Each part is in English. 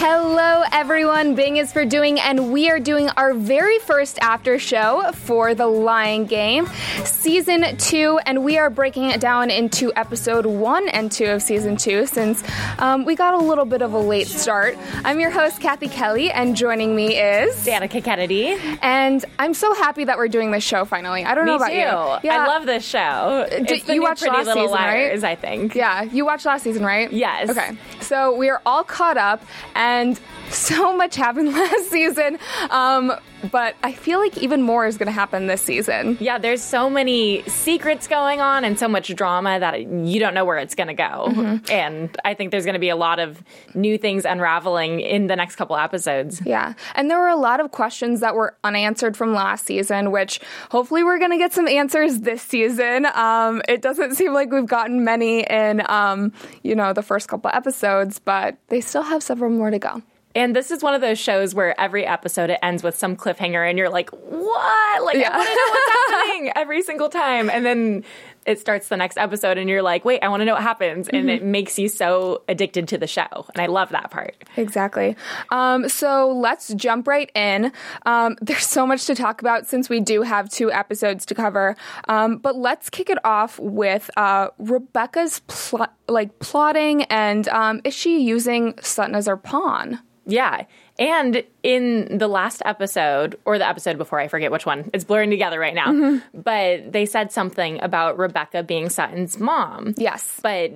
Hello, everyone. Bing is for doing, and we are doing our very first after show for The Lying Game, season two, and we are breaking it down into episode one and two of season two since um, we got a little bit of a late start. I'm your host, Cathy Kelley, and joining me is Danica Kennedy. And I'm so happy that we're doing this show finally. I don't Me know about too. you. I love this show. It's the you watched Pretty last Little season, right? I think. Yeah, you watched last season, right? Yes. Okay. So we are all caught up, and and so much happened last season. Um, but I feel like even more is going to happen this season. Yeah, there's so many secrets going on and so much drama that you don't know where it's going to go. Mm-hmm. And I think there's going to be a lot of new things unraveling in the next couple episodes. Yeah. And there were a lot of questions that were unanswered from last season, which hopefully we're going to get some answers this season. Um, it doesn't seem like we've gotten many in, um, you know, the first couple episodes, but they still have several more to go. And this is one of those shows where every episode it ends with some cliffhanger and you're like, what? Like, Yeah. I want to know what's happening every single time. And then it starts the next episode and you're like, wait, I want to know what happens. And it makes you so addicted to the show. And I love that part. Exactly. Um, so let's jump right in. Um, there's so much to talk about since we do have two episodes to cover. Um, but let's kick it off with uh, Rebecca's pl- like plotting and um, is she using Sutton as her pawn? Yeah. And in the last episode, or the episode before, I forget which one, it's blurring together right now, mm-hmm. but they said something about Rebecca being Sutton's mom. Yes. But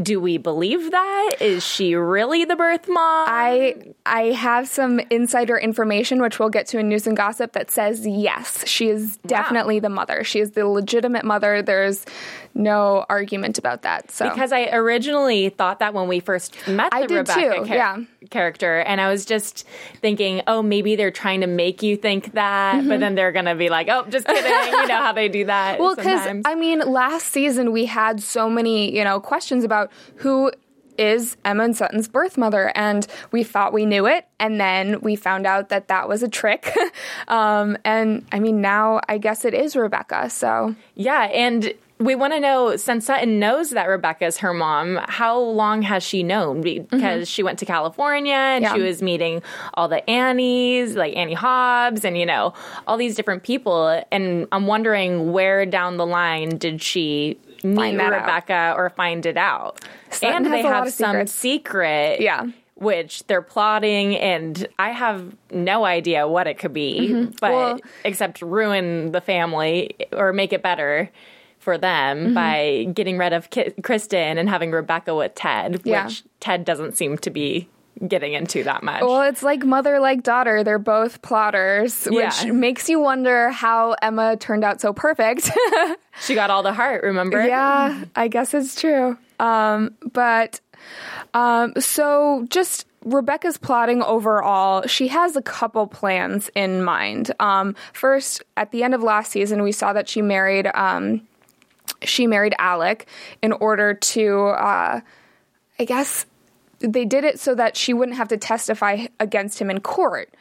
do we believe that? Is she really the birth mom? I I have some insider information which we'll get to in news and gossip that says yes, she is definitely the mother. She is the legitimate mother. There's no argument about that. So Because I originally thought that when we first met the I did Rebecca too, yeah. character, and I was just thinking, oh, maybe they're trying to make you think that, but then they're gonna be like, oh, just kidding. you know how they do that. Well, because. I mean, last season we had so many, you know, questions about who is Emma and Sutton's birth mother, and we thought we knew it, and then we found out that that was a trick. um, and I mean, now I guess it is Rebecca. So Yeah, and we want to know since Sutton knows that Rebecca's her mom, how long has she known? Because she went to California and Yeah. she was meeting all the Annies, like Annie Hobbs, and you know, all these different people. And I'm wondering where down the line did she meet Find that out. Rebecca or find it out? Sutton and they have some secret. Yeah. Which they're plotting, and I have no idea what it could be, but Mm-hmm. Well- except ruin the family or make it better for them Mm-hmm. by getting rid of Ki- Kristen and having Rebecca with Ted, Yeah. which Ted doesn't seem to be getting into that much. Well, it's like mother, like daughter. They're both plotters, which Yeah. makes you wonder how Emma turned out so perfect. she got all the heart, remember? yeah, I guess it's true. Um, but um, so just Rebecca's plotting overall. She has a couple plans in mind. Um, first, at the end of last season, we saw that she married. Um, she married Alec in order to, uh, I guess, they did it so that she wouldn't have to testify against him in court.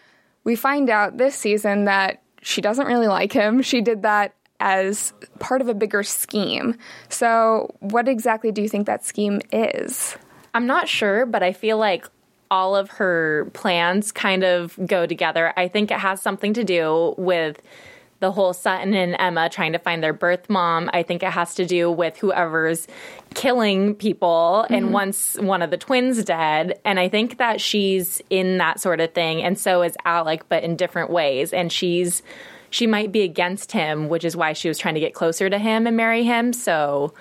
We find out this season that she doesn't really like him. She did that as part of a bigger scheme. So, what exactly do you think that scheme is? I'm not sure, but I feel like all of her plans kind of go together. I think it has something to do with the whole Sutton and Emma trying to find their birth mom. I think it has to do with whoever's killing people and once one of the twins dead. And I think that she's in that sort of thing. And so is Alec, but in different ways. And she's she might be against him, which is why she was trying to get closer to him and marry him. So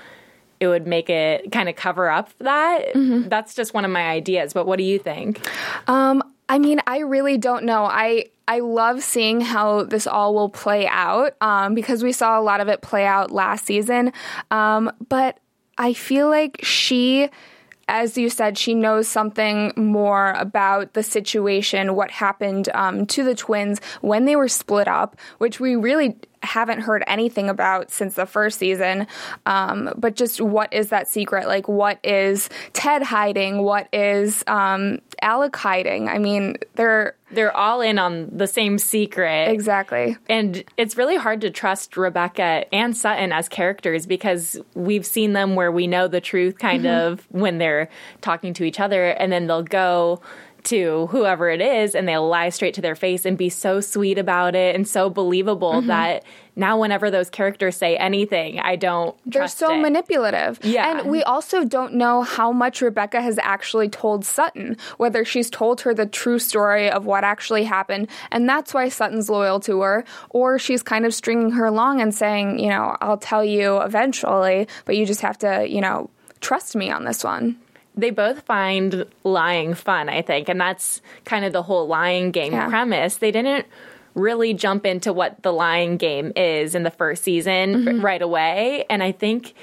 it would make it kind of cover up that. That's just one of my ideas. But what do you think? Um, I mean, I really don't know. I I love seeing how this all will play out um, because we saw a lot of it play out last season. Um, but I feel like she, as you said, she knows something more about the situation, what happened um, to the twins when they were split up, which we really haven't heard anything about since the first season. Um, but just what is that secret? Like, what is Ted hiding? What is um, Alec hiding? I mean, they're They're all in on the same secret. exactly. And it's really hard to trust Rebecca and Sutton as characters because we've seen them where we know the truth kind of when they're talking to each other, and then they'll go to whoever it is and they'll lie straight to their face and be so sweet about it and so believable mm-hmm. that now whenever those characters say anything, I don't They're so it. manipulative. Yeah. And we also don't know how much Rebecca has actually told Sutton, whether she's told her the true story of what actually happened, and that's why Sutton's loyal to her, or she's kind of stringing her along and saying, you know, I'll tell you eventually, but you just have to, you know, trust me on this one. They both find lying fun, I think, and that's kind of the whole lying game Yeah. premise. They didn't really jump into what the lying game is in the first season Mm-hmm. right away, and I think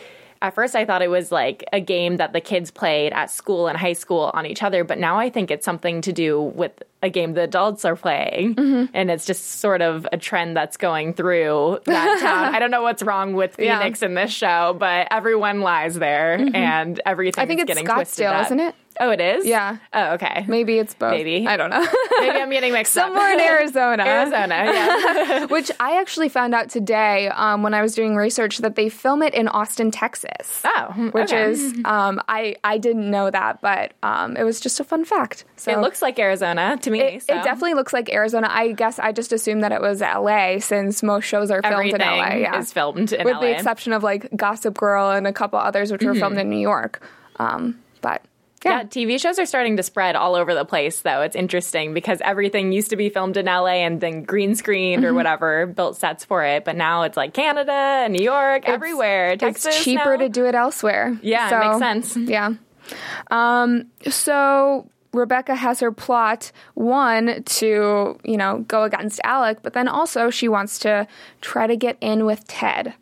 at first I thought it was like a game that the kids played at school and high school on each other, but now I think it's something to do with a game the adults are playing, Mm-hmm. and it's just sort of a trend that's going through that town. I don't know what's wrong with Yeah. Phoenix in this show, but everyone lies there, and everything Mm-hmm. I think it's getting twisted Scottsdale, up. isn't it? Oh, it is. Yeah. Oh, okay. Maybe it's both. Maybe. I don't know. Maybe I'm getting mixed up. Somewhere in Arizona. Arizona. Yeah. Which I actually found out today um, when I was doing research that they film it in Austin, Texas. Oh, which is um, I I didn't know that, but um, it was just a fun fact. So It looks like Arizona to me. it, so. it definitely looks like Arizona. I guess I just assumed that it was L.A. since most shows are filmed Everything in L.A. Yeah, is filmed in LA. with LA. the exception of like Gossip Girl and a couple others which were filmed in New York. Um, but yeah, TV shows are starting to spread all over the place, though. It's interesting because everything used to be filmed in LA and then green screened Mm-hmm. or whatever, built sets for it. But now it's like Canada and New York, everywhere. Texas. it's cheaper now. to do it elsewhere. Yeah, it makes sense. Yeah. Um, so Rebecca has her plot one to, you know, go against Alec, but then also she wants to try to get in with Ted.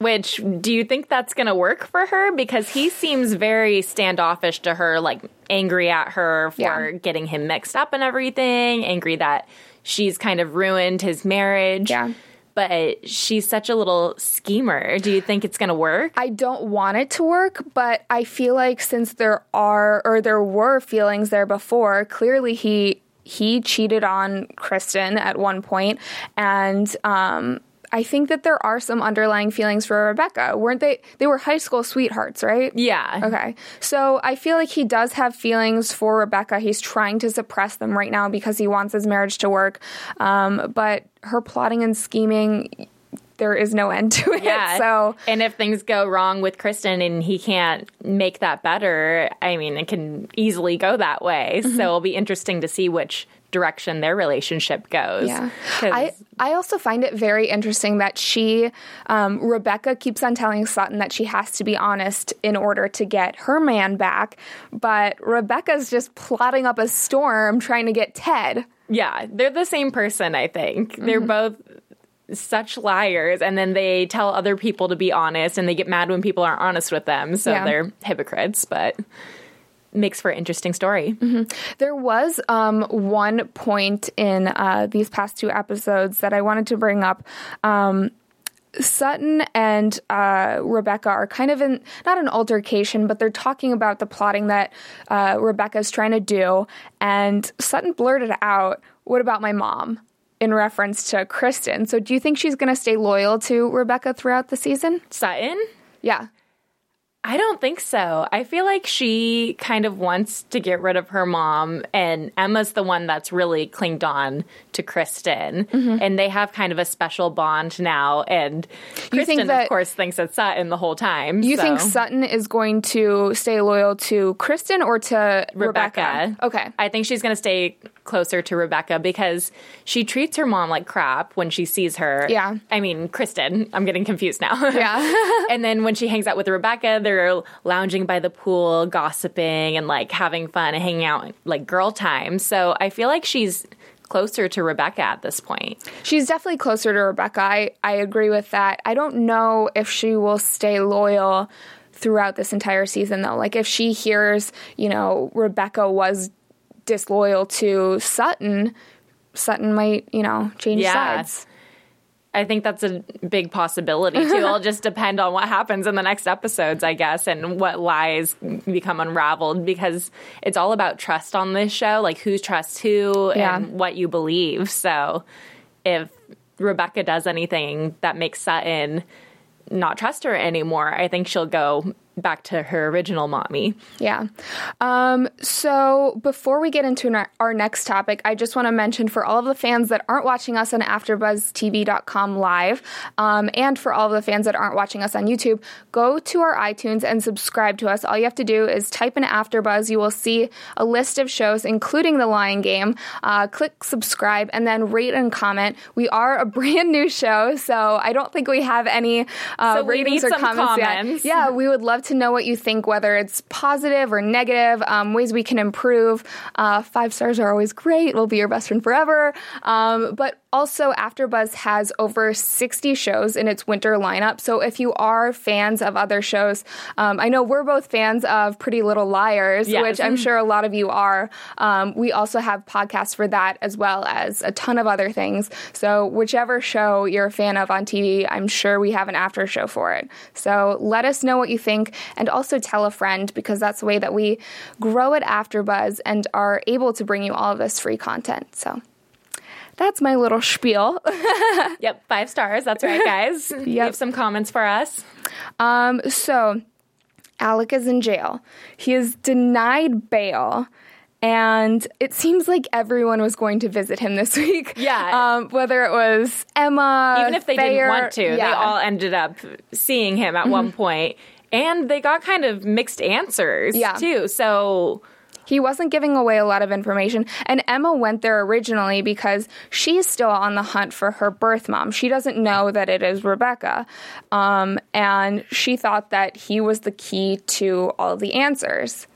Which do you think that's going to work for her? Because he seems very standoffish to her, like angry at her for Yeah. getting him mixed up and everything, angry that she's kind of ruined his marriage. Yeah. But she's such a little schemer. Do you think it's going to work? I don't want it to work, but I feel like since there are or there were feelings there before, clearly he he cheated on Kristen at one point, and um, I think that there are some underlying feelings for Rebecca. Weren't they? They were high school sweethearts, right? Yeah. Okay. So I feel like he does have feelings for Rebecca. He's trying to suppress them right now because he wants his marriage to work. Um, but her plotting and scheming, there is no end to it. Yeah. So and if things go wrong with Kristen and he can't make that better, I mean, it can easily go that way. Mm-hmm. So it'll be interesting to see which direction their relationship goes. Yeah. I, I also find it very interesting that she, um, Rebecca keeps on telling Sutton that she has to be honest in order to get her man back. But Rebecca's just plotting up a storm trying to get Ted. Yeah, they're the same person, I think. Mm-hmm. They're both such liars and then they tell other people to be honest and they get mad when people aren't honest with them. So Yeah. they're hypocrites, but makes for an interesting story. There was um, one point in uh, these past two episodes that I wanted to bring up. Um, Sutton and uh, Rebecca are kind of in not an altercation, but they're talking about the plotting that uh, Rebecca's trying to do. And Sutton blurted out, What about my mom? in reference to Kristen. So do you think she's going to stay loyal to Rebecca throughout the season? Sutton? Yeah. I don't think so. I feel like she kind of wants to get rid of her mom, and Emma's the one that's really clinged on to Kristen, Mm-hmm. and they have kind of a special bond now. And You think Kristen, that- of course, thinks it's Sutton the whole time. You so- think Sutton is going to stay loyal to Kristen or to Rebecca? Rebecca? Okay. I think she's going to stay closer to Rebecca because she treats her mom like crap when she sees her. Yeah. I mean, Kristen. I'm getting confused now. Yeah. and then when she hangs out with Rebecca, they're lounging by the pool, gossiping and like having fun and hanging out like girl time. So I feel like she's closer to Rebecca at this point. She's definitely closer to Rebecca. I, I agree with that. I don't know if she will stay loyal throughout this entire season, though. Like, if she hears, you know, Rebecca was disloyal to Sutton, Sutton might, you know, change Yeah. sides. I think that's a big possibility too. It'll just depend on what happens in the next episodes, I guess, and what lies become unraveled because it's all about trust on this show, like who trusts who Yeah. and what you believe. So if Rebecca does anything that makes Sutton not trust her anymore, I think she'll go back to her original mommy. Yeah. Um, so before we get into our, our next topic, I just want to mention for all of the fans that aren't watching us on AfterBuzzTV.com live, um, and for all of the fans that aren't watching us on YouTube, go to our iTunes and subscribe to us. All you have to do is type in AfterBuzz. You will see a list of shows, including The Lying Game. Uh, click subscribe and then rate and comment. We are a brand new show, so I don't think we have any uh, So ratings or comments, comments. yet. Yeah, we would love to know what you think, whether it's positive or negative, um, ways we can improve. Uh, five stars are always great. We'll be your best friend forever. Um, but also, AfterBuzz has over 60 shows in its winter lineup. So if you are fans of other shows, um, I know we're both fans of Pretty Little Liars, Yes. which I'm sure a lot of you are. Um, we also have podcasts for that as well as a ton of other things. So whichever show you're a fan of on TV, I'm sure we have an after show for it. So let us know what you think and also tell a friend because that's the way that we grow at AfterBuzz and are able to bring you all of this free content. So that's my little spiel. Yep, five stars. That's right, guys. Leave some comments for us. Um, so Alec is in jail. He is denied bail. And it seems like everyone was going to visit him this week. Yeah. Um, whether it was Emma, even if they Thayer- didn't want to, they yeah. Mm-hmm. all ended up seeing him at one point, and they got kind of mixed answers Yeah. too. So He wasn't giving away a lot of information. And Emma went there originally because she's still on the hunt for her birth mom. She doesn't know that it is Rebecca. Um, and she thought that he was the key to all the answers.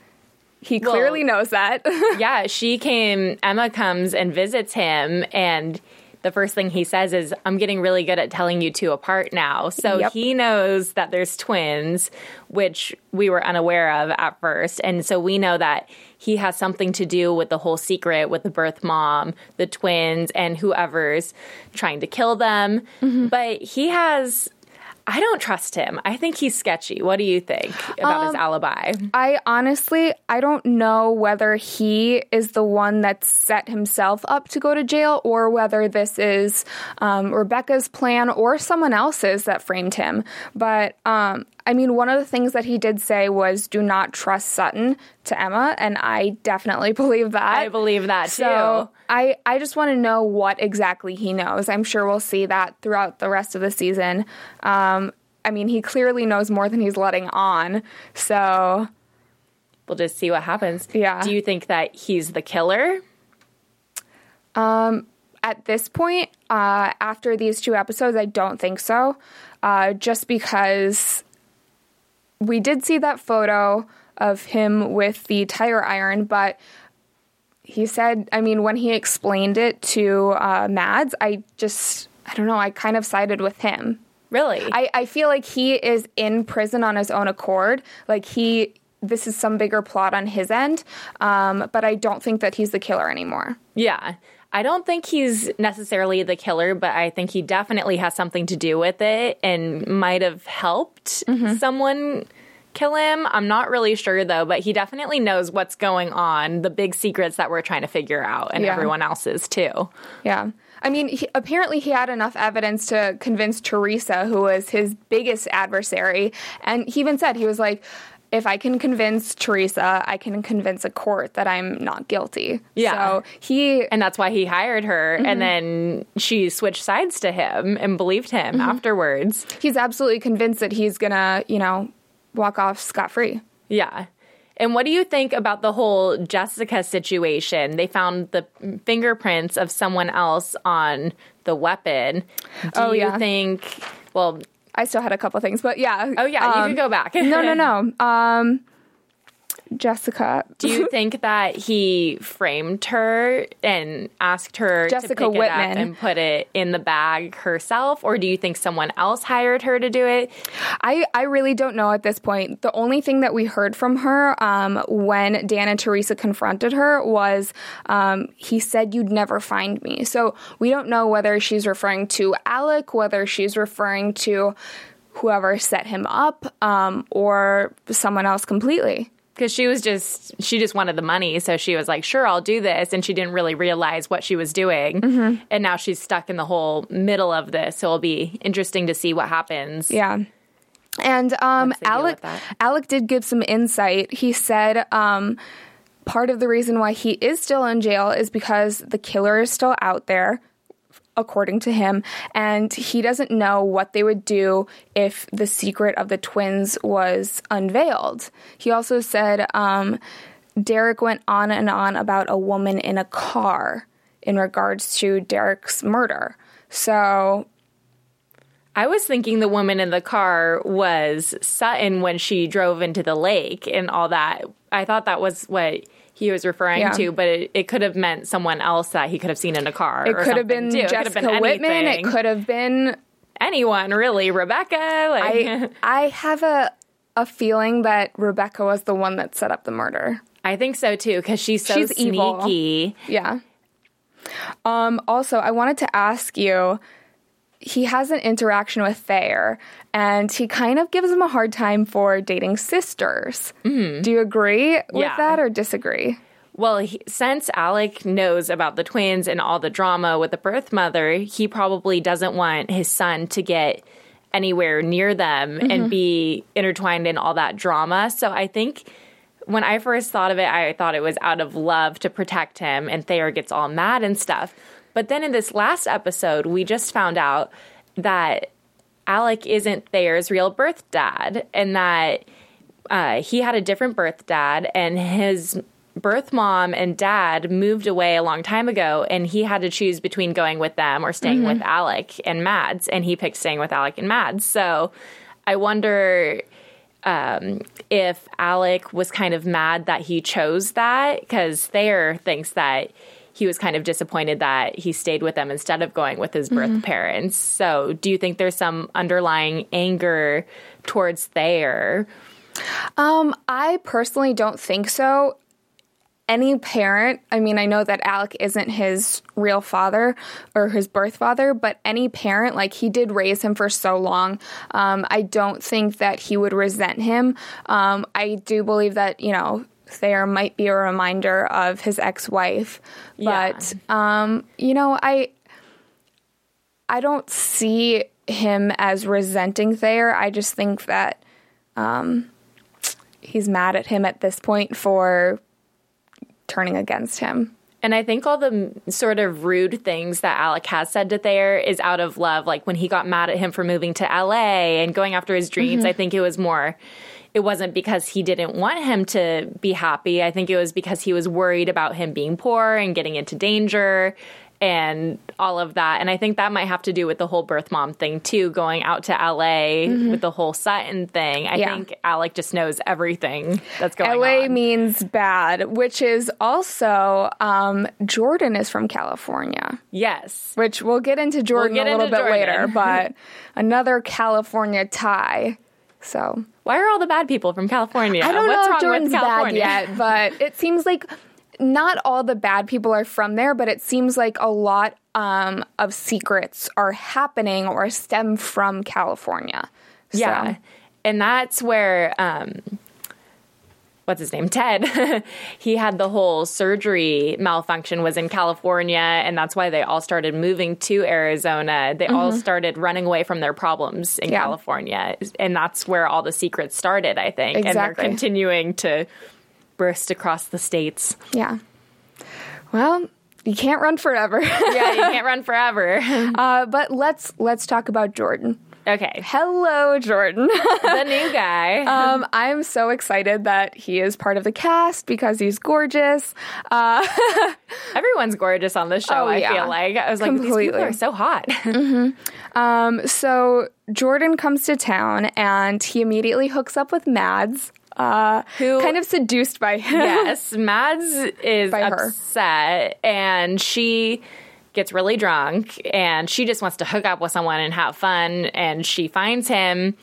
He Well- clearly knows that. yeah, she came. Emma comes and visits him, and the first thing he says is, "I'm getting really good at telling you two apart now." So Yep. he knows that there's twins, which we were unaware of at first, and so we know that he has something to do with the whole secret with the birth mom, the twins, and whoever's trying to kill them. Mm-hmm. But he has. I don't trust him. I think he's sketchy. What do you think about his alibi? I honestly, I don't know whether he is the one that set himself up to go to jail or whether this is um, Rebecca's plan or someone else's that framed him. But um, I mean, one of the things that he did say was do not trust Sutton to Emma, and I definitely believe that. I believe that too. I, I just want to know what exactly he knows. I'm sure we'll see that throughout the rest of the season. Um, I mean, he clearly knows more than he's letting on. So We'll just see what happens. Yeah. Do you think that he's the killer? Um, at this point, uh, after these two episodes, I don't think so. Uh, just because we did see that photo of him with the tire iron, but he said, I mean, when he explained it to uh, Mads, I just, I don't know, I kind of sided with him. Really? I, I feel like he is in prison on his own accord. Like he, this is some bigger plot on his end, um, but I don't think that he's the killer anymore. yeah. I don't think he's necessarily the killer, but I think he definitely has something to do with it and might have helped Mm-hmm. someone kill him. I'm not really sure though, but he definitely knows what's going on, the big secrets that we're trying to figure out, and Yeah. everyone else's too. Yeah. I mean, he, apparently he had enough evidence to convince Teresa, who was his biggest adversary. And he even said, he was like, if I can convince Teresa, I can convince a court that I'm not guilty. Yeah. So he, And that's why he hired her. Mm-hmm. And then she switched sides to him and believed him Mm-hmm. afterwards. he's absolutely convinced that he's gonna, you know, walk off scot free. Yeah. And what do you think about the whole Jessica situation? They found the fingerprints of someone else on the weapon. Do Oh, you yeah. think? Well, I still had a couple things, but yeah. oh yeah, you um, can go back. no, no, no. Um, Jessica. Do you think that he framed her and asked her Jessica to pick it up Whitman. and put it in the bag herself, or do you think someone else hired her to do it? I, I really don't know at this point. The only thing that we heard from her um, when Dan and Teresa confronted her was um, he said, You'd never find me. So we don't know whether she's referring to Alec, whether she's referring to whoever set him up, um, or someone else completely. Because she was just she just wanted the money so she was like sure i'll do this and she didn't really realize what she was doing Mm-hmm. and now she's stuck in the whole middle of this so it'll be interesting to see what happens Yeah. And um, Once they deal Alec. Alec did give some insight. He said um, part of the reason why he is still in jail is because the killer is still out there, according to him, and he doesn't know what they would do if the secret of the twins was unveiled. He also said um, Derek went on and on about a woman in a car in regards to Derek's murder. So i was thinking the woman in the car was sutton when she drove into the lake and all that i thought that was what he was referring Yeah. to but it, it could have meant someone else that he could have seen in a car it could have been too. It could have Jessica been Whitman. It could have been anyone really rebecca like I I have a a feeling that Rebecca was the one that set up the murder. I think so too because she's so She's evil. sneaky Yeah. Um also I wanted to ask you he has an interaction with Thayer and he kind of gives him a hard time for dating sisters. Mm-hmm. Do you agree with Yeah. that or disagree? Well, he, since Alec knows about the twins and all the drama with the birth mother, he probably doesn't want his son to get anywhere near them and mm-hmm. be intertwined in all that drama. So I think when I first thought of it, I thought it was out of love to protect him, and Thayer gets all mad and stuff. But then in this last episode, we just found out that Alec isn't Thayer's real birth dad, and that uh, he had a different birth dad, and his birth mom and dad moved away a long time ago, and he had to choose between going with them or staying with Alec and Mads, and he picked staying with Alec and Mads. So I wonder um, if Alec was kind of mad that he chose that, because Thayer thinks that he was kind of disappointed that he stayed with them instead of going with his birth parents. So, do you think there's some underlying anger towards Thayer? Um, I personally don't think so. Any parent, I mean, I know that Alec isn't his real father or his birth father, but any parent, like he did raise him for so long, um, I don't think that he would resent him. Um, I do believe that, you know, Thayer might be a reminder of his ex wife, Yeah. but, um, you know, I. I don't see him as resenting Thayer. I just think that um, he's mad at him at this point for turning against him. And I think all the sort of rude things that Alec has said to Thayer is out of love. Like when he got mad at him for moving to LA and going after his dreams, mm-hmm. I think it was more, it wasn't because he didn't want him to be happy. I think it was because he was worried about him being poor and getting into danger and all of that. And I think that might have to do with the whole birth mom thing too, going out to LA with the whole Sutton thing. I Yeah. think Alec just knows everything that's going LA on. LA means bad, which is also um, Jordan is from California, yes. which we'll get into Jordan get a little bit Jordan. later, but another California tie. So Why are all the bad people from California? I don't What's know if Jordan's bad yet, but it seems like not all the bad people are from there, but it seems like a lot um, of secrets are happening or stem from California. So- Yeah. And that's where um what's his name? Ted. he had the whole surgery malfunction was in California and that's why they all started moving to Arizona. They all started running away from their problems in Mm-hmm. Yeah. California. And that's where all the secrets started, I think. And they're continuing to burst across the states. Yeah. Well, you can't run forever. Yeah, you can't run forever. uh, but let's let's talk about Jordan. Okay. Hello, Jordan. the new guy. um, I'm so excited that he is part of the cast because he's gorgeous. Uh, Everyone's gorgeous on this show, Oh, I yeah. feel like. I was like, these people are so hot. um, so Jordan comes to town and he immediately hooks up with Mads, uh, Who- kind of seduced by him. yes, Mads is By her. upset and she gets really drunk and she just wants to hook up with someone and have fun and she finds him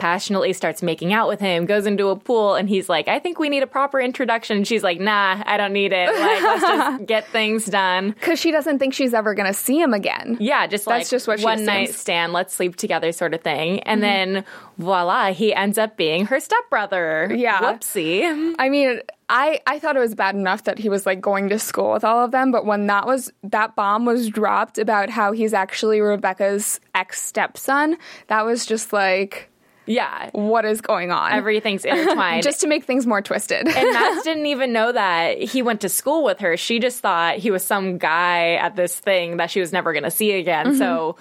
passionately starts making out with him goes into a pool and he's like i think we need a proper introduction. And she's like nah i don't need it. Like let's just get things done. Because she doesn't think she's ever going to see him again. yeah just That's like just what one night assumes. stand let's sleep together sort of thing. And mm-hmm. then voila he ends up being her stepbrother. Yeah. whoopsie. I mean, I, I thought it was bad enough that he was like going to school with all of them, but when that was that bomb was dropped about how he's actually Rebecca's ex stepson, that was just like, yeah what is going on? everything's intertwined just to make things more twisted. And Mads didn't even know that he went to school with her. She just thought he was some guy at this thing that she was never going to see again. Mm-hmm. So,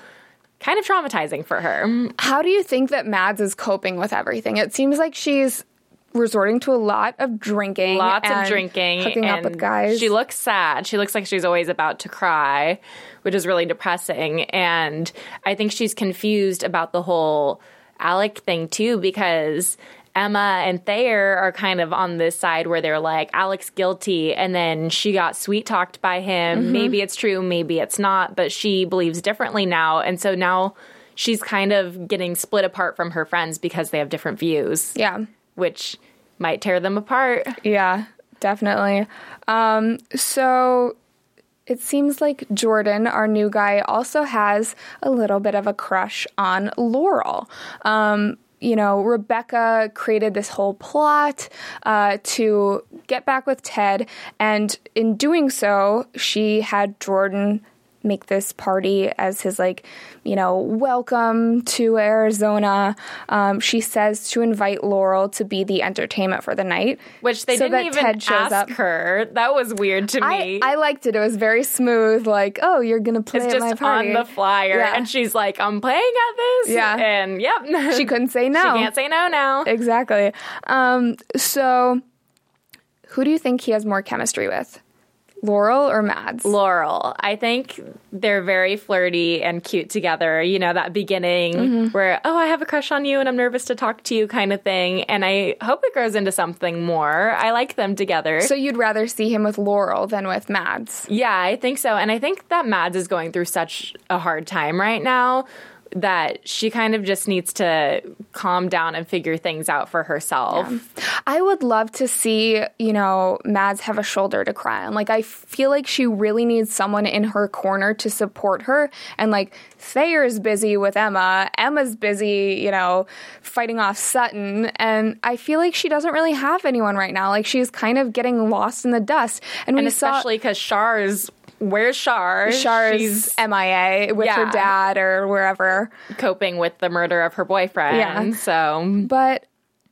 kind of traumatizing for her. Mm, how do you think that Mads is coping with everything? It seems like she's resorting to a lot of drinking, Lots of drinking. hooking up with guys. She looks sad. She looks like she's always about to cry, which is really depressing. And I think she's confused about the whole Alec thing too, because Emma and Thayer are kind of on this side where they're like, Alec's guilty. And then she got sweet talked by him. Mm-hmm. Maybe it's true, maybe it's not, but she believes differently now. And so now she's kind of getting split apart from her friends because they have different views, yeah, which might tear them apart. yeah, definitely. Um, so it seems like Jordan, our new guy, also has a little bit of a crush on Laurel. Um, you know, Rebecca created this whole plot uh, to get back with Ted, and in doing so, she had Jordan make this party as his like you know welcome to arizona um, she says to invite laurel to be the entertainment for the night Which they so didn't even Ted shows ask up. her. That was weird to me. I liked it. It was very smooth. Like, oh, you're gonna play it's at my party. on the flyer, Yeah. and she's like, "I'm playing at this." Yeah. and yep, She couldn't say no. She can't say no now. exactly. Um, so, who do you think he has more chemistry with, Laurel or Mads? Laurel, I think they're very flirty and cute together. You know, that beginning Mm-hmm. where, oh, I have a crush on you and I'm nervous to talk to you kind of thing. And I hope it grows into something more. I like them together. so you'd rather see him with Laurel than with Mads? Yeah, I think so. And I think that Mads is going through such a hard time right now that she kind of just needs to calm down and figure things out for herself. I would love to see, you know, Mads have a shoulder to cry on. Like, I feel like she really needs someone in her corner to support her. And, like, Thayer's busy with Emma. Emma's busy, you know, fighting off Sutton. And I feel like she doesn't really have anyone right now. Like, she's kind of getting lost in the dust. And, And we especially because Char's, where's Char? saw Char's She's MIA with her dad or wherever. coping with the murder of her boyfriend. Yeah. So But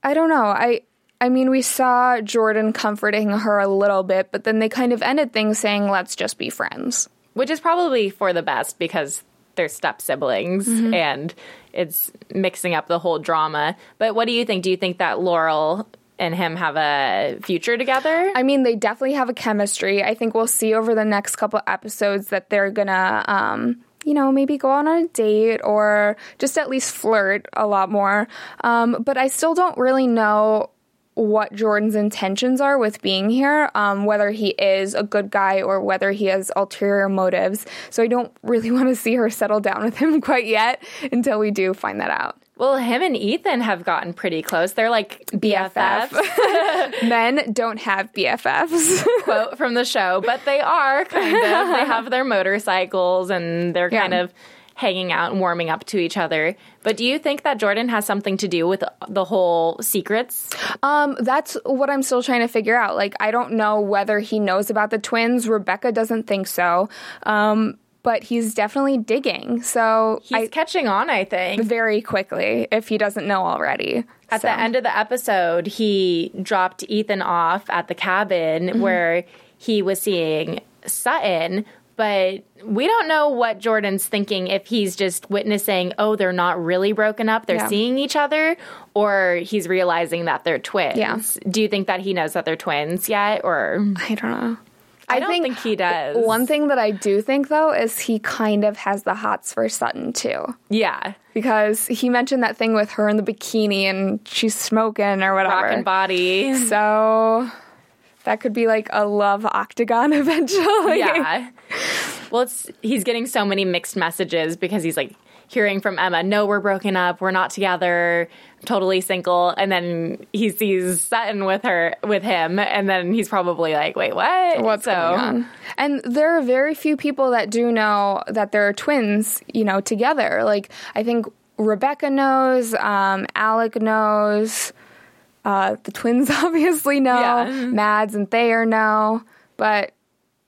I don't know. I I mean, we saw Jordan comforting her a little bit, but then they kind of ended things saying, "Let's just be friends." which is probably for the best because they're step siblings Mm-hmm. and it's mixing up the whole drama. But what do you think? Do you think that Laurel and him have a future together? I mean, they definitely have a chemistry. I think we'll see over the next couple episodes that they're gonna, um, you know, maybe go on a date or just at least flirt a lot more. Um, but I still don't really know what Jordan's intentions are with being here, um, whether he is a good guy or whether he has ulterior motives. So I don't really want to see her settle down with him quite yet until we do find that out. Well, him and Ethan have gotten pretty close. They're like BFFs. Men don't have BFFs. quote from the show, but they are kind of. They have their motorcycles and they're Yeah. kind of hanging out and warming up to each other. But do you think that Jordan has something to do with the whole secrets? Um, that's what I'm still trying to figure out. Like, I don't know whether he knows about the twins. Rebecca doesn't think so. Um, but he's definitely digging. So He's I catching on, I think. very quickly if he doesn't know already. At So- the end of the episode, he dropped Ethan off at the cabin Mm-hmm. where he was seeing Sutton, but we don't know what Jordan's thinking if he's just witnessing, oh, they're not really broken up, they're Yeah. seeing each other, or he's realizing that they're twins. Yeah. Do you think that he knows that they're twins yet, or I don't know. I don't think he does. One thing that I do think though is he kind of has the hots for Sutton too. yeah, Because he mentioned that thing with her in the bikini and she's smoking or whatever. rockin' body? So that could be like a love octagon eventually. yeah. Well, it's he's getting so many mixed messages because he's like hearing from Emma, "No, we're broken up. We're not together. Totally single." And then he sees Sutton with her with him, and then he's probably like, "Wait, what? What's so, going on? And there are very few people that do know that they're twins, you know, together. Like I think Rebecca knows, um, Alec knows, uh, the twins obviously know, Yeah. Mads and Thayer know, but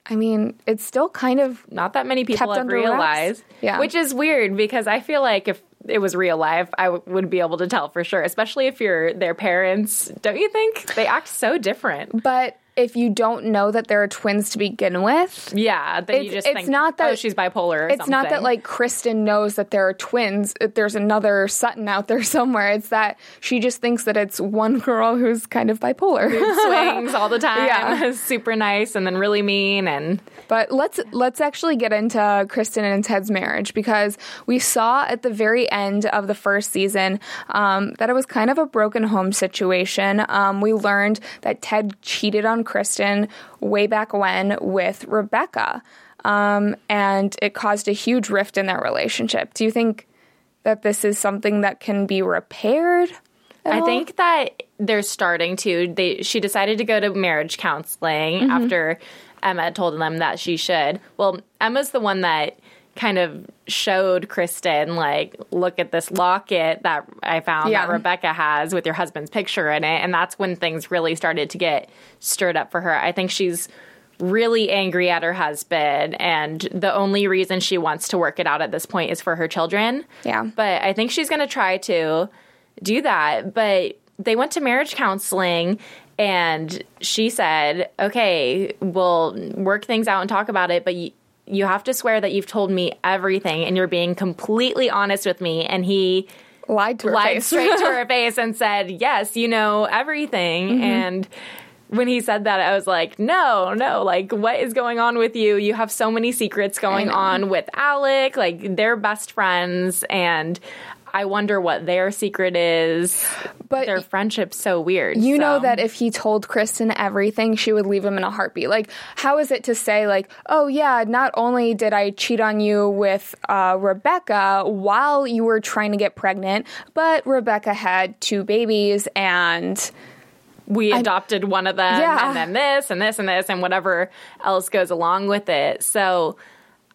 I mean, it's still kind of Not that many people have realized. Yeah. Which is weird because I feel like if it was real life, I w- would be able to tell for sure, especially if you're their parents. Don't you think? They act so different. But if you don't know that there are twins to begin with, Yeah, then you just it's think, not that- oh, she's bipolar. Or it's not that like Kristen knows that there are twins. There's another Sutton out there somewhere. It's that she just thinks that it's one girl who's kind of bipolar. swings all the time. Yeah. super nice and then really mean and But let's let's actually get into Kristen and Ted's marriage because we saw at the very end of the first season um, that it was kind of a broken home situation. Um, we learned that Ted cheated on Kristen way back when with Rebecca, um, and it caused a huge rift in their relationship. Do you think that this is something that can be repaired? I all? think that they're starting to. They she decided to go to marriage counseling Mm-hmm. after Emma told them that she should. Well, Emma's the one that kind of showed Kristen like, look at this locket that I found Yeah. that Rebecca has with your husband's picture in it, and that's when things really started to get stirred up for her. I think she's really angry at her husband and the only reason she wants to work it out at this point is for her children. Yeah. But I think she's going to try to do that. But they went to marriage counseling and she said, okay, we'll work things out and talk about it, but you, you have to swear that you've told me everything and you're being completely honest with me. And he lied to her lied face. straight to her face and said, yes, you know everything. Mm-hmm. And when he said that, I was like, no, no, like, what is going on with you? You have so many secrets going on with Alec. Like, they're best friends. And I wonder what their secret is. But their friendship's so weird. You know that if he told Kristen everything, she would leave him in a heartbeat. Like, how is it to say, like, oh, yeah, not only did I cheat on you with uh, Rebecca while you were trying to get pregnant, but Rebecca had two babies and. we adopted one of them Yeah. and then this and this and this and whatever else goes along with it. So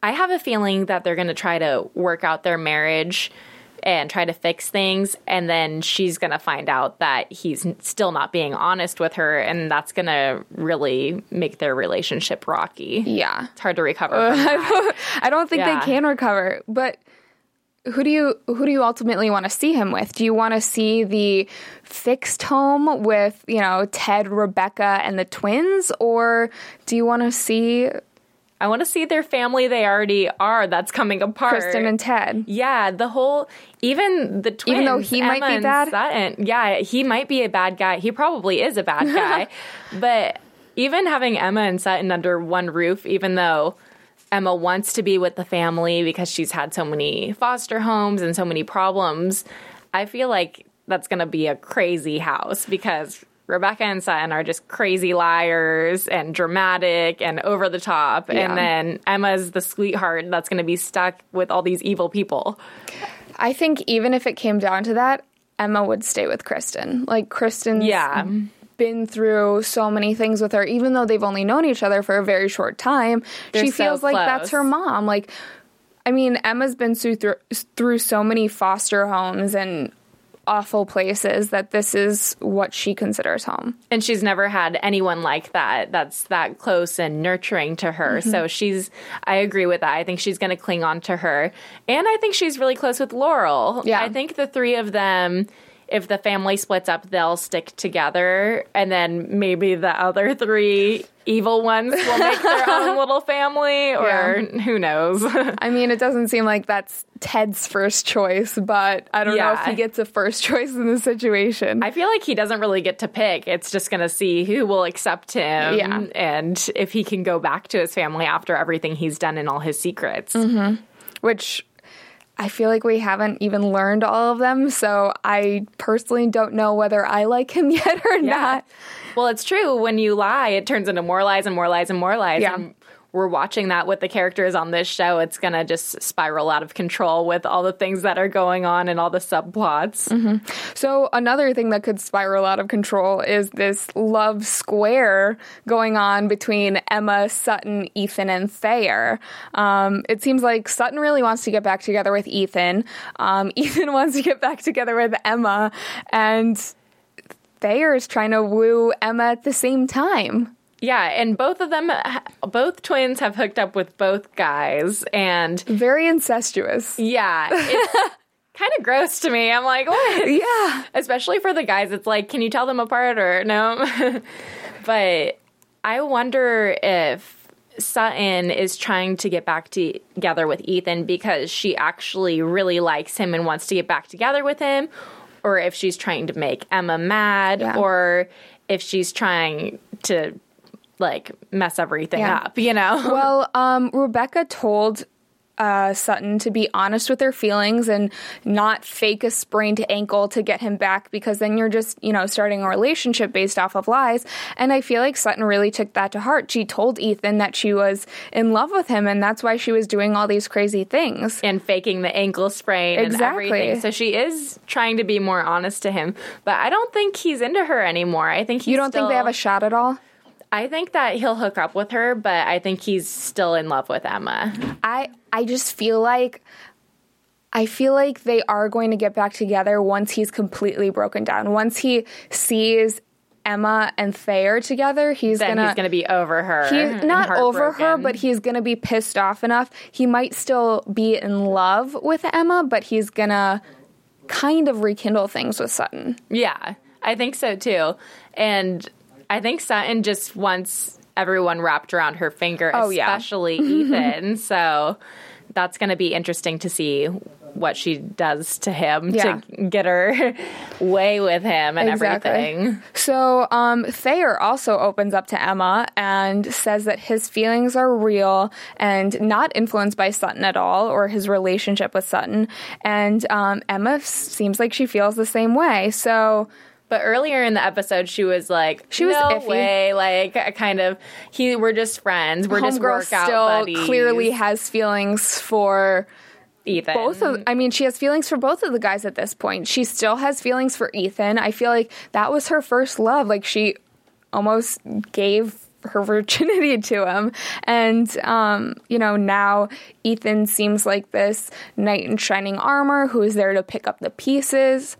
I have a feeling that they're going to try to work out their marriage and try to fix things and then she's going to find out that he's still not being honest with her and that's going to really make their relationship rocky. Yeah. It's hard to recover from. I don't think Yeah. they can recover. But who do you who do you ultimately want to see him with? Do you want to see the fixed home with, you know, Ted, Rebecca, and the twins? Or do you want to see I want to see their family they already are that's coming apart. Kristen and Ted? Yeah, the whole even the twins. Even though he might be bad? Sutton, yeah, he might be a bad guy. He probably is a bad guy. but even having Emma and Sutton under one roof, even though Emma wants to be with the family because she's had so many foster homes and so many problems, I feel like that's going to be a crazy house because Rebecca and Sutton are just crazy liars and dramatic and over the top. Yeah. And then Emma's the sweetheart that's going to be stuck with all these evil people. I think even if it came down to that, Emma would stay with Kristen. Like Kristen's Yeah. been through so many things with her, even though they've only known each other for a very short time. They're she so feels like that's her mom. Like, I mean, Emma's been through, through so many foster homes and awful places that this is what she considers home. And she's never had anyone like that that's that close and nurturing to her. Mm-hmm. So she's, I agree with that. I think she's going to cling on to her. And I think she's really close with Laurel. Yeah. I think the three of them, if the family splits up, they'll stick together, and then maybe the other three evil ones will make their own little family, or Yeah. who knows? I mean, it doesn't seem like that's Ted's first choice, but I don't know if he gets a first choice in the situation. I feel like he doesn't really get to pick. It's just going to see who will accept him Yeah. and if he can go back to his family after everything he's done and all his secrets. Mm-hmm. which I feel like we haven't even learned all of them. So I personally don't know whether I like him yet or not. Well, it's true. When you lie, it turns into more lies and more lies and more lies. Yeah. And we're watching that with the characters on this show. It's going to just spiral out of control with all the things that are going on and all the subplots. So another thing that could spiral out of control is this love square going on between Emma, Sutton, Ethan, and Thayer. Um, it seems like Sutton really wants to get back together with Ethan. Um, Ethan wants to get back together with Emma, and Thayer is trying to woo Emma at the same time. Yeah. And both of them, both twins have hooked up with both guys. And Very incestuous. yeah, it's kind of gross to me. I'm like, what? Yeah. especially for the guys it's like can you tell them apart or no but i wonder if sutton is trying to get back to- together with ethan because she actually really likes him and wants to get back together with him or if she's trying to make emma mad Yeah. or if she's trying to like mess everything Yeah. up you know Well, um, Rebecca told uh, Sutton to be honest with her feelings and not fake a sprained ankle to get him back because then you're just, you know, starting a relationship based off of lies. And I feel like Sutton really took that to heart. She told Ethan that she was in love with him and that's why she was doing all these crazy things. and faking the ankle sprain Exactly. and everything. So she is trying to be more honest to him, but I don't think he's into her anymore. I think he's You don't think they have a shot at all? I think that he'll hook up with her, but I think he's still in love with Emma. I I just feel like I feel like they are going to get back together once he's completely broken down. Once he sees Emma and Thayer together, he's Then gonna he's going to be over her. he's not over her, but he's gonna be pissed off enough. He might still be in love with Emma, but he's gonna kind of rekindle things with Sutton. Yeah, I think so too. And I think Sutton just wants everyone wrapped around her finger, Oh, yeah. especially Ethan. So that's going to be interesting to see what she does to him Yeah. to get her way with him and Exactly. everything. So, um, Thayer also opens up to Emma and says that his feelings are real and not influenced by Sutton at all or his relationship with Sutton. And um, Emma seems like she feels the same way. So, But earlier in the episode, she was like, She was no iffy. way, like a kind of he. We're just friends. We're just Homegirl workout still buddies. clearly has feelings for Ethan. both of I mean she has feelings for both of the guys at this point. She still has feelings for Ethan. I feel like that was her first love. Like she almost gave her virginity to him. And um, you know, now Ethan seems like this knight in shining armor who is there to pick up the pieces.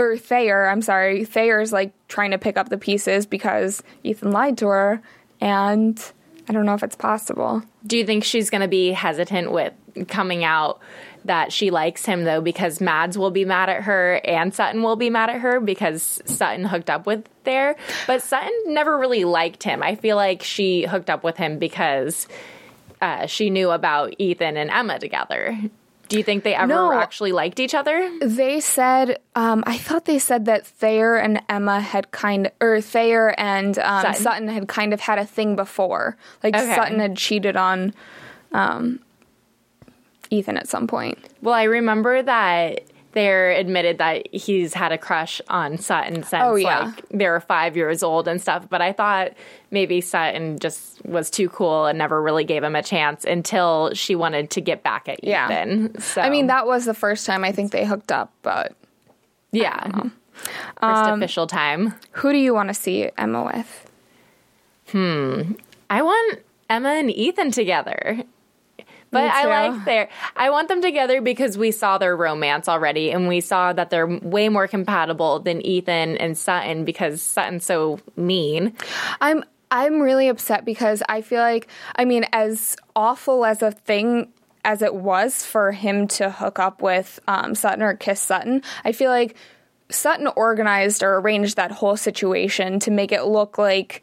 Or Thayer, I'm sorry. Thayer's like trying to pick up the pieces because Ethan lied to her and I don't know if it's possible. Do you think she's going to be hesitant with coming out that she likes him though because Mads will be mad at her and Sutton will be mad at her because Sutton hooked up with Thayer, but Sutton never really liked him. I feel like she hooked up with him because uh, she knew about Ethan and Emma together. Do you think they ever No. actually liked each other? They said, um, I thought they said that Thayer and Emma had kind or Thayer and um, Sutton. Sutton. had kind of had a thing before. Like Okay. Sutton had cheated on um, Ethan at some point. Well, I remember that Thayer admitted that he's had a crush on Sutton since Oh, yeah. like they were five years old and stuff. But I thought maybe Sutton just was too cool and never really gave him a chance until she wanted to get back at Yeah. Ethan. So I mean, that was the first time I think they hooked up, but yeah, first Um, official time. who do you want to see Emma with? Hmm, I want Emma and Ethan together. But I like their I want them together because we saw their romance already and we saw that they're way more compatible than Ethan and Sutton because Sutton's so mean. I'm I'm really upset because I feel like I mean as awful as a thing as it was for him to hook up with um, Sutton or kiss Sutton, I feel like Sutton organized or arranged that whole situation to make it look like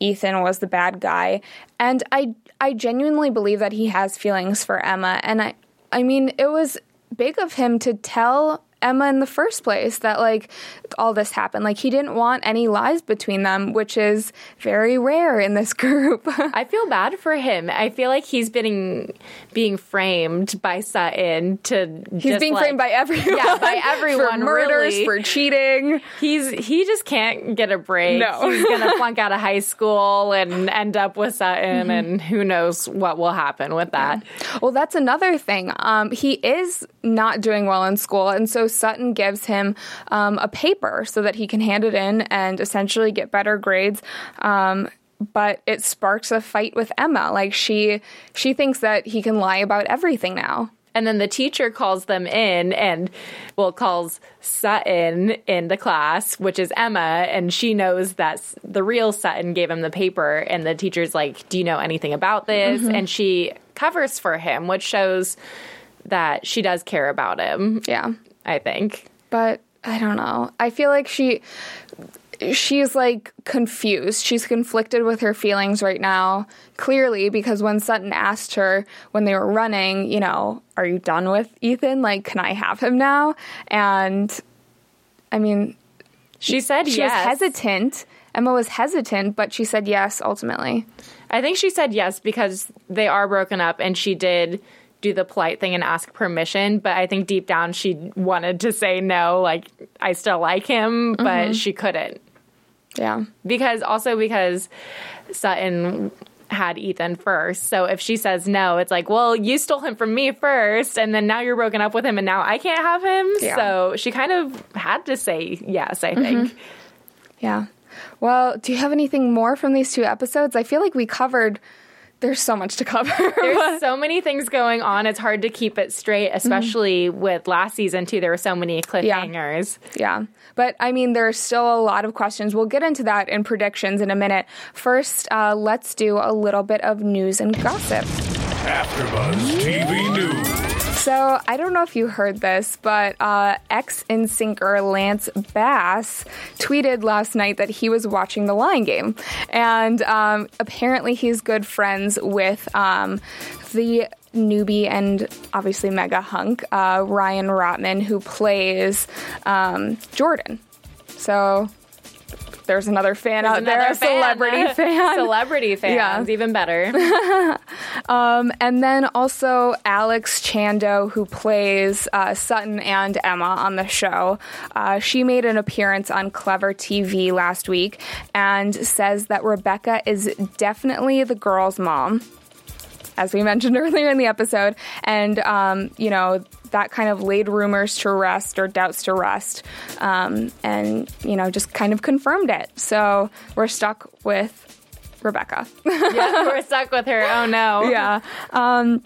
Ethan was the bad guy. And I I genuinely believe that he has feelings for Emma and I I mean it was big of him to tell Emma in the first place that like all this happened. Like he didn't want any lies between them, which is very rare in this group. I feel bad for him. I feel like he's being being framed by Sutton to he's being like, framed by everyone. Yeah, by everyone. for murders, really. for cheating. He's he just can't get a break. No. he's gonna flunk out of high school and end up with Sutton, and who knows what will happen with that. Well, that's another thing. Um, he is not doing well in school, and so Sutton gives him um, a paper so that he can hand it in and essentially get better grades. Um, but it sparks a fight with Emma. Like she she thinks that he can lie about everything now. And then the teacher calls them in and, well, calls Sutton in the class, which is Emma, and she knows that the real Sutton gave him the paper. And the teacher's like, Do you know anything about this? And she covers for him, which shows that she does care about him, Yeah. I think. But I don't know. I feel like she she's like confused. She's conflicted with her feelings right now. Clearly, because when Sutton asked her when they were running, you know, are you done with Ethan? Like, can I have him now? And I mean, She said she yes. was hesitant. Emma was hesitant, but she said yes ultimately. I think she said yes because they are broken up and she did do the polite thing and ask permission, but I think deep down she wanted to say no, like I still like him, but mm-hmm. she couldn't. Yeah. Because also because Sutton had Ethan first. So if she says no, it's like, well, you stole him from me first, and then now you're broken up with him, and now I can't have him. Yeah. So she kind of had to say yes, I think. Mm-hmm. Yeah. Well, do you have anything more from these two episodes? I feel like we covered there's so much to cover. There's so many things going on. It's hard to keep it straight, especially with last season too. There were so many cliffhangers. Yeah. But I mean, there's still a lot of questions. We'll get into that in predictions in a minute. First, uh, let's do a little bit of news and gossip. AfterBuzz TV News. So I don't know if you heard this, but uh, ex NSYNCer Lance Bass tweeted last night that he was watching The Lying Game, and um, apparently he's good friends with um, the newbie and obviously mega hunk uh, Ryan Rottman, who plays um, Jordan. So there's another fan out there, Another a celebrity fan. Celebrity fans, Yeah. even better. Um, and then also Alex Chando, who plays uh, Sutton and Emma on the show. Uh, she made an appearance on Clevver TV last week and says that Rebecca is definitely the girl's mom. As we mentioned earlier in the episode, and um, you know that kind of laid rumors to rest or doubts to rest, um, and you know just kind of confirmed it. So we're stuck with Rebecca. yeah, we're stuck with her. Oh no. yeah. Um,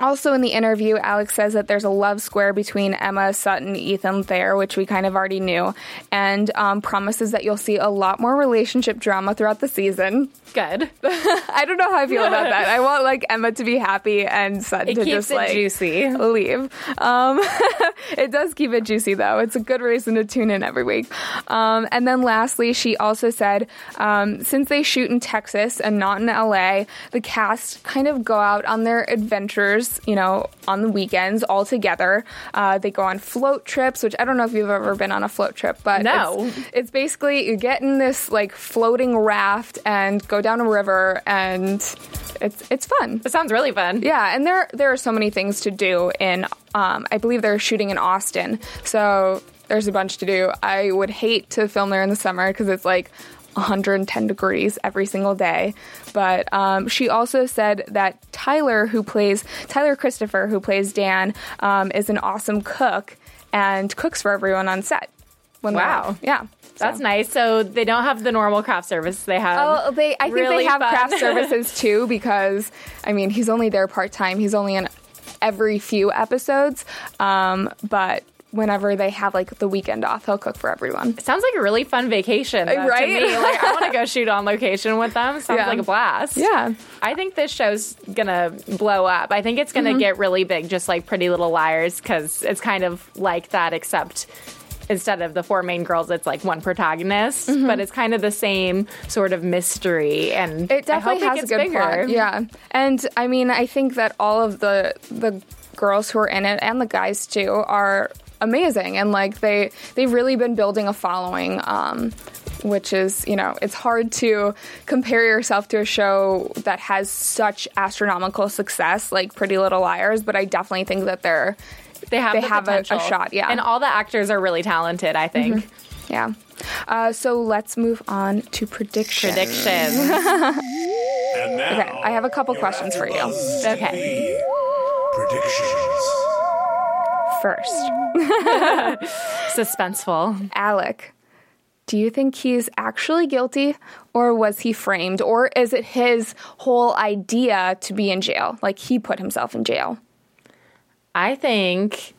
also, in the interview, Alex says that there's a love square between Emma, Sutton, Ethan Thayer, which we kind of already knew, and um, promises that you'll see a lot more relationship drama throughout the season. Good. I don't know how I feel about that. I want like Emma to be happy and Sutton It to just like juicy. leave. Um, it does keep it juicy though. It's a good reason to tune in every week. Um, and then lastly, she also said um, since they shoot in Texas and not in LA, the cast kind of go out on their adventures, you know, on the weekends all together. Uh, they go on float trips, which I don't know if you've ever been on a float trip, but No. it's, it's basically you get in this like floating raft and go down a river and it's it's fun. It sounds really fun. Yeah, and there there are so many things to do in. Um, I believe they're shooting in Austin, so there's a bunch to do. I would hate to film there in the summer because it's like 110 degrees every single day. But um, she also said that Tyler, who plays Tyler Christopher, who plays Dan, um, is an awesome cook and cooks for everyone on set. Wow. yeah. That's So- nice. So they don't have the normal craft service. They have. Oh, they. I think really they have fun- craft services too because I mean he's only there part time. He's only in every few episodes, um, but whenever they have like the weekend off, he'll cook for everyone. Sounds like a really fun vacation, though, Right? To me, like I want to go shoot on location with them. Sounds Yeah. like a blast. Yeah. I think this show's gonna blow up. I think it's gonna Mm-hmm. get really big, just like Pretty Little Liars, because it's kind of like that, except instead of the four main girls, it's like one protagonist, but it's kind of the same sort of mystery. And It definitely has it a good bigger. plot. Yeah, and I mean, I think that all of the the girls who are in it and the guys too are amazing, and like they they've really been building a following. Um, which is, you know, it's hard to compare yourself to a show that has such astronomical success like Pretty Little Liars, but I definitely think that they're, They have They the have a- a shot, yeah. And all the actors are really talented, I think. yeah. Uh, so let's move on to predictions. Predictions. Okay, I have a couple questions for you. okay. Predictions. First, Suspenseful. Alec, do you think he's actually guilty or was he framed? Or is it his whole idea to be in jail? Like he put himself in jail? I think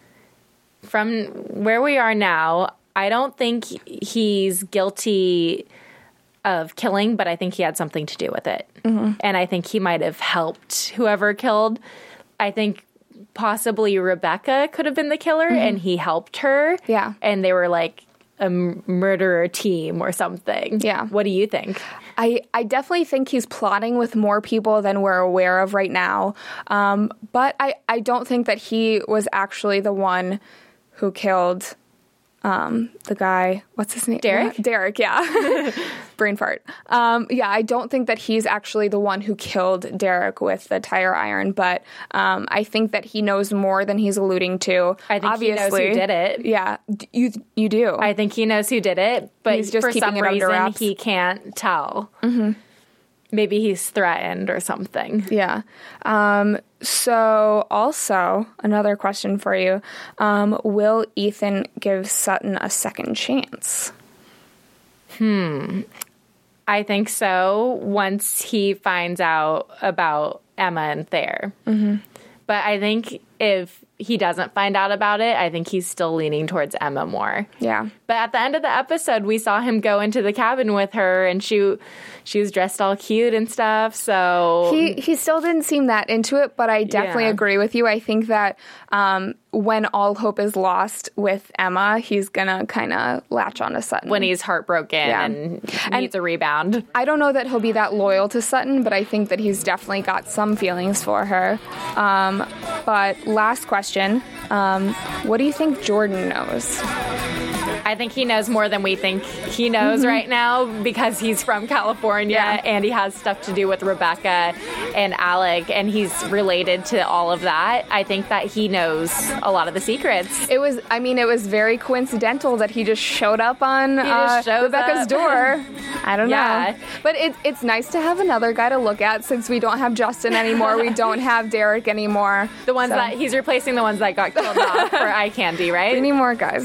from where we are now, I don't think he's guilty of killing, but I think he had something to do with it. Mm-hmm. And I think he might have helped whoever killed. I think possibly Rebecca could have been the killer and he helped her. Mm-hmm. Yeah. And they were like a m- murderer team or something. Yeah. What do you think? I, I definitely think he's plotting with more people than we're aware of right now. Um, but I, I don't think that he was actually the one who killed um, the guy. What's his name? Derek? What? Derek, yeah. Brain fart. Um, yeah, I don't think that he's actually the one who killed Derek with the tire iron, but um, I think that he knows more than he's alluding to. I think he knows who Obviously. did it. Yeah, you you do. I think he knows who did it, but He's just for keeping some it under reason he can't tell. Mm-hmm. Maybe he's threatened or something. Yeah. Um, so, also, another question for you um, Will Ethan give Sutton a second chance? Hmm. I think so. Once he finds out about Emma and Thayer, Mm-hmm. but I think if he doesn't find out about it, I think he's still leaning towards Emma more. Yeah. But at the end of the episode, we saw him go into the cabin with her, and she she was dressed all cute and stuff. So He, he still didn't seem that into it, but I definitely Yeah. agree with you. I think that um, when all hope is lost with Emma, he's going to kind of latch on to Sutton. when he's heartbroken Yeah. and needs a rebound. I don't know that he'll be that loyal to Sutton, but I think that he's definitely got some feelings for her. Um, but last question um, What do you think Jordan knows? I think he knows more than we think he knows right now because he's from California Mm-hmm. Yeah. and he has stuff to do with Rebecca and Alec and he's related to all of that. I think that he knows a lot of the secrets. It was, I mean, it was very coincidental that he just showed up on uh, Rebecca's up. door. I don't Yeah. know. But it, it's nice to have another guy to look at since we don't have Justin anymore. we don't have Derek anymore. The ones So, that he's replacing the ones that got killed off for eye candy, We right? need more guys.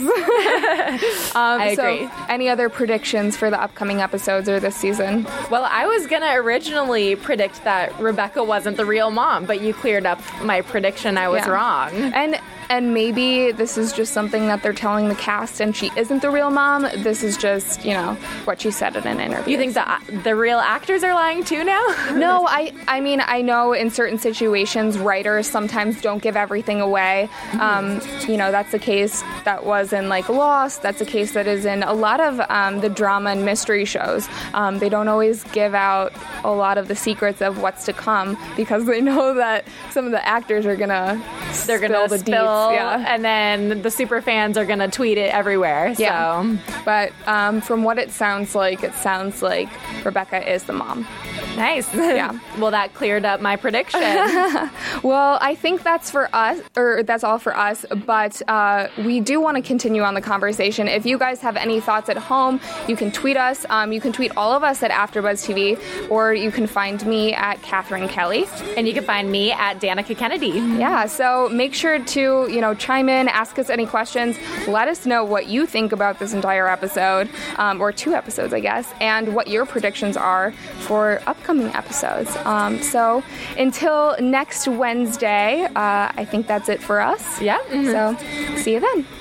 um, I so agree. any other predictions for the upcoming episodes or this season? Well, I was gonna originally predict that Rebecca wasn't the real mom, but you cleared up my prediction. I was Yeah. wrong. And and maybe this is just something that they're telling the cast, and she isn't the real mom. This is just you know what she said in an interview. You think the the real actors are lying too now? No, I I mean I know in certain situations writers sometimes don't give everything away. Um, you know that's the case that was in like Lost. That's a case that is in a lot of um, the drama and mystery shows. Um, they don't always give out a lot of the secrets of what's to come because they know that some of the actors are gonna They're gonna the spill. Yeah. and then the super fans are gonna tweet it everywhere. Yeah. But um, from what it sounds like, it sounds like Rebecca is the mom. nice. Yeah. well, that cleared up my prediction. Well, I think that's for us, or that's all for us. But uh, we do want to continue on the conversation. If you guys have any thoughts at home, you can tweet us. Um, you can tweet all of us at AfterBuzz TV, or you can find me at Catherine Kelley. and you can find me at Danica Kennedy. Yeah, so make sure to you know chime in, ask us any questions, let us know what you think about this entire episode, um, or two episodes, I guess, and what your predictions are for upcoming episodes. Um, so until next Wednesday, uh, I think that's it for us. Yeah. So see you then.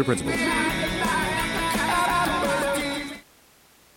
these principal. principles.